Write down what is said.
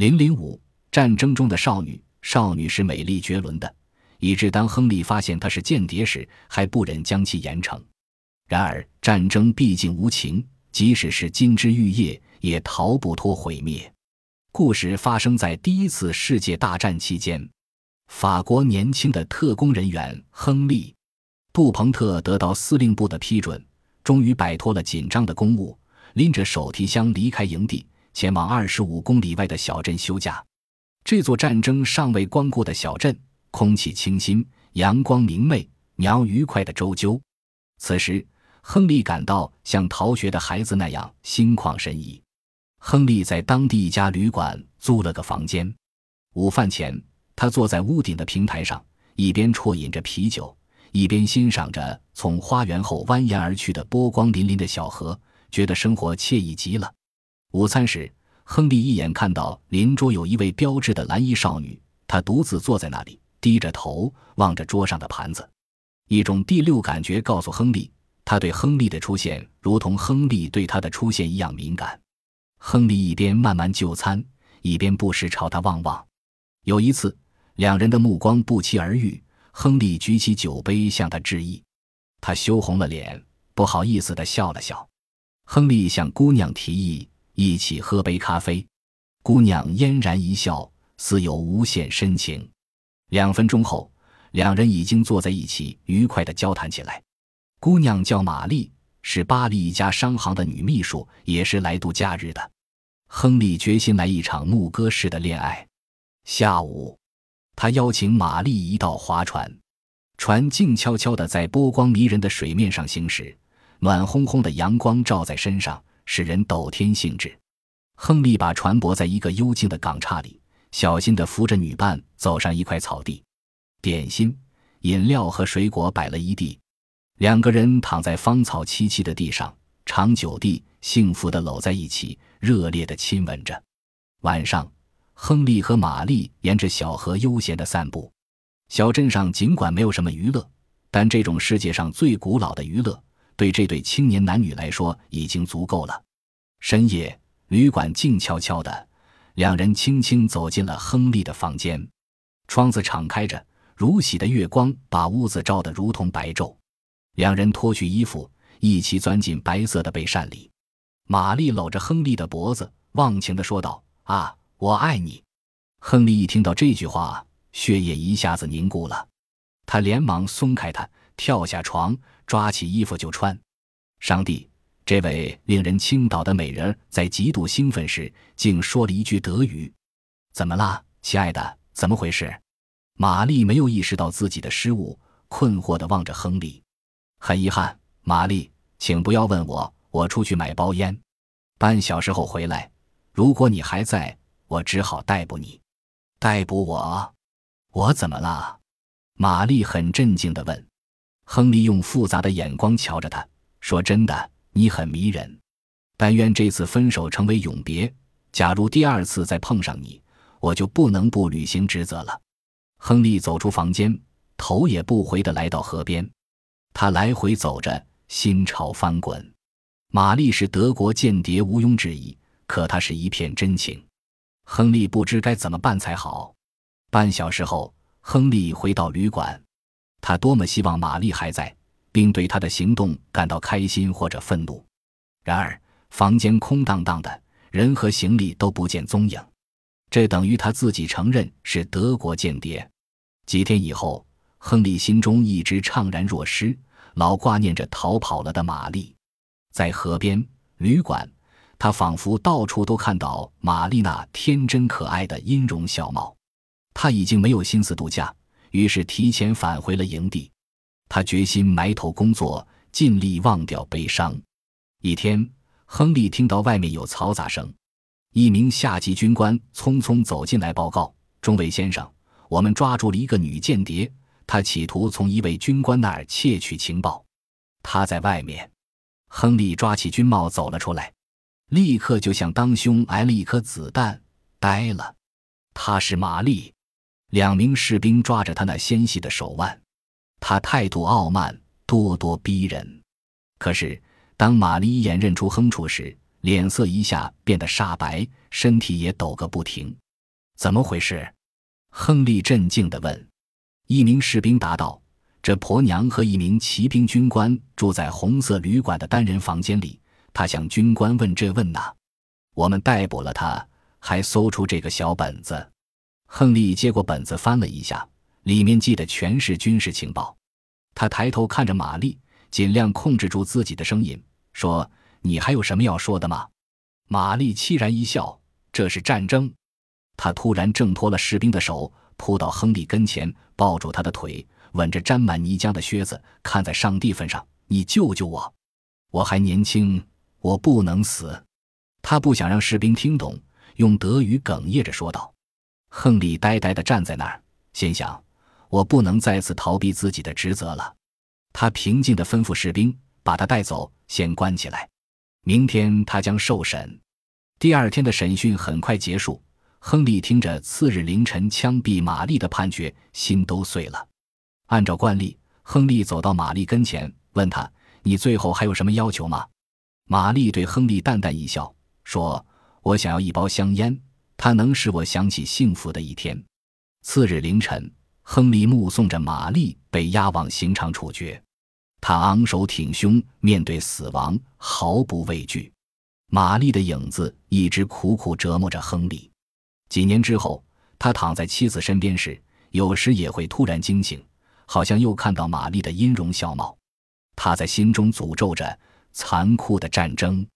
零零五战争中的少女，少女是美丽绝伦的，以致当亨利发现她是间谍时，还不忍将其严惩。然而战争毕竟无情，即使是金枝玉叶，也逃不脱毁灭。故事发生在第一次世界大战期间，法国年轻的特工人员亨利·杜蓬特得到司令部的批准，终于摆脱了紧张的公务，拎着手提箱离开营地，前往二十五公里外的小镇休假。这座战争尚未光顾的小镇，空气清新，阳光明媚，鸟愉快的周啾。此时，亨利感到像逃学的孩子那样心旷神怡。亨利在当地一家旅馆租了个房间。午饭前，他坐在屋顶的平台上，一边啜饮着啤酒，一边欣赏着从花园后蜿蜒而去的波光粼粼的小河，觉得生活惬意极了。午餐时，亨利一眼看到邻桌有一位标致的蓝衣少女，她独自坐在那里，低着头望着桌上的盘子。一种第六感觉告诉亨利，他对亨利的出现如同亨利对他的出现一样敏感。亨利一边慢慢就餐，一边不时朝他望望。有一次，两人的目光不期而遇，亨利举起酒杯向他致意，他羞红了脸，不好意思地笑了笑。亨利向姑娘提议一起喝杯咖啡，姑娘嫣然一笑，似有无限深情。两分钟后，两人已经坐在一起，愉快地交谈起来。姑娘叫玛丽。是巴黎一家商行的女秘书，也是来度假日的。亨利决心来一场牧歌式的恋爱。下午，他邀请玛丽一道划船，船静悄悄地在波光迷人的水面上行驶，暖烘烘的阳光照在身上，使人斗天兴致。亨利把船泊在一个幽静的港岔里，小心地扶着女伴走上一块草地，点心、饮料和水果摆了一地。两个人躺在芳草萋萋的地上，长久地幸福地搂在一起，热烈地亲吻着。晚上，亨利和玛丽沿着小河悠闲地散步。小镇上尽管没有什么娱乐，但这种世界上最古老的娱乐，对这对青年男女来说已经足够了。深夜，旅馆静悄悄的，两人轻轻走进了亨利的房间。窗子敞开着，如洗的月光把屋子照得如同白昼。两人脱去衣服，一起钻进白色的被扇里。玛丽搂着亨利的脖子，忘情地说道：“啊，我爱你。”亨利一听到这句话，血液一下子凝固了。他连忙松开她，跳下床，抓起衣服就穿。上帝，这位令人倾倒的美人在极度兴奋时，竟说了一句德语：“怎么啦，亲爱的？怎么回事？”玛丽没有意识到自己的失误，困惑地望着亨利。很遗憾，玛丽，请不要问我。我出去买包烟，半小时后回来。如果你还在，我只好逮捕你。逮捕我？我怎么了？玛丽很镇静地问。亨利用复杂的眼光瞧着他，说：“真的，你很迷人。但愿这次分手成为永别。假如第二次再碰上你，我就不能不履行职责了。”亨利走出房间，头也不回地来到河边。他来回走着，心潮翻滚。玛丽是德国间谍，毋庸置疑。可她是一片真情。亨利不知该怎么办才好。半小时后，亨利回到旅馆。他多么希望玛丽还在，并对他的行动感到开心或者愤怒。然而，房间空荡荡的，人和行李都不见踪影。这等于他自己承认是德国间谍。几天以后。亨利心中一直怅然若失，老挂念着逃跑了的玛丽。在河边旅馆，他仿佛到处都看到玛丽那天真可爱的音容笑貌。他已经没有心思度假，于是提前返回了营地。他决心埋头工作，尽力忘掉悲伤。一天，亨利听到外面有嘈杂声，一名下级军官匆匆走进来报告：“中尉先生，我们抓住了一个女间谍。”他企图从一位军官那儿窃取情报，他在外面。亨利抓起军帽走了出来，立刻就像当胸挨了一颗子弹，呆了。他是玛丽。两名士兵抓着他那纤细的手腕，他态度傲慢，咄咄逼人。可是当玛丽一眼认出亨处时，脸色一下变得煞白，身体也抖个不停。怎么回事？亨利镇静地问。一名士兵答道：“这婆娘和一名骑兵军官住在红色旅馆的单人房间里。他向军官问这问那。我们逮捕了他，还搜出这个小本子。”亨利接过本子翻了一下，里面记的全是军事情报。他抬头看着玛丽，尽量控制住自己的声音，说：“你还有什么要说的吗？”玛丽凄然一笑：“这是战争。”他突然挣脱了士兵的手。扑到亨利跟前，抱住他的腿，吻着沾满泥浆的靴子，看在上帝份上，你救救我！我还年轻，我不能死。他不想让士兵听懂，用德语哽咽着说道。亨利呆呆地站在那儿，心想：我不能再次逃避自己的职责了。他平静地吩咐士兵把他带走，先关起来。明天他将受审。第二天的审讯很快结束。亨利听着次日凌晨枪毙玛丽的判决，心都碎了。按照惯例，亨利走到玛丽跟前，问他：“你最后还有什么要求吗？”玛丽对亨利淡淡一笑，说：“我想要一包香烟，它能使我想起幸福的一天。”次日凌晨，亨利目送着玛丽被押往刑场处决，他昂首挺胸面对死亡，毫不畏惧。玛丽的影子一直苦苦折磨着亨利。几年之后，他躺在妻子身边时，有时也会突然惊醒，好像又看到玛丽的音容笑貌。他在心中诅咒着残酷的战争。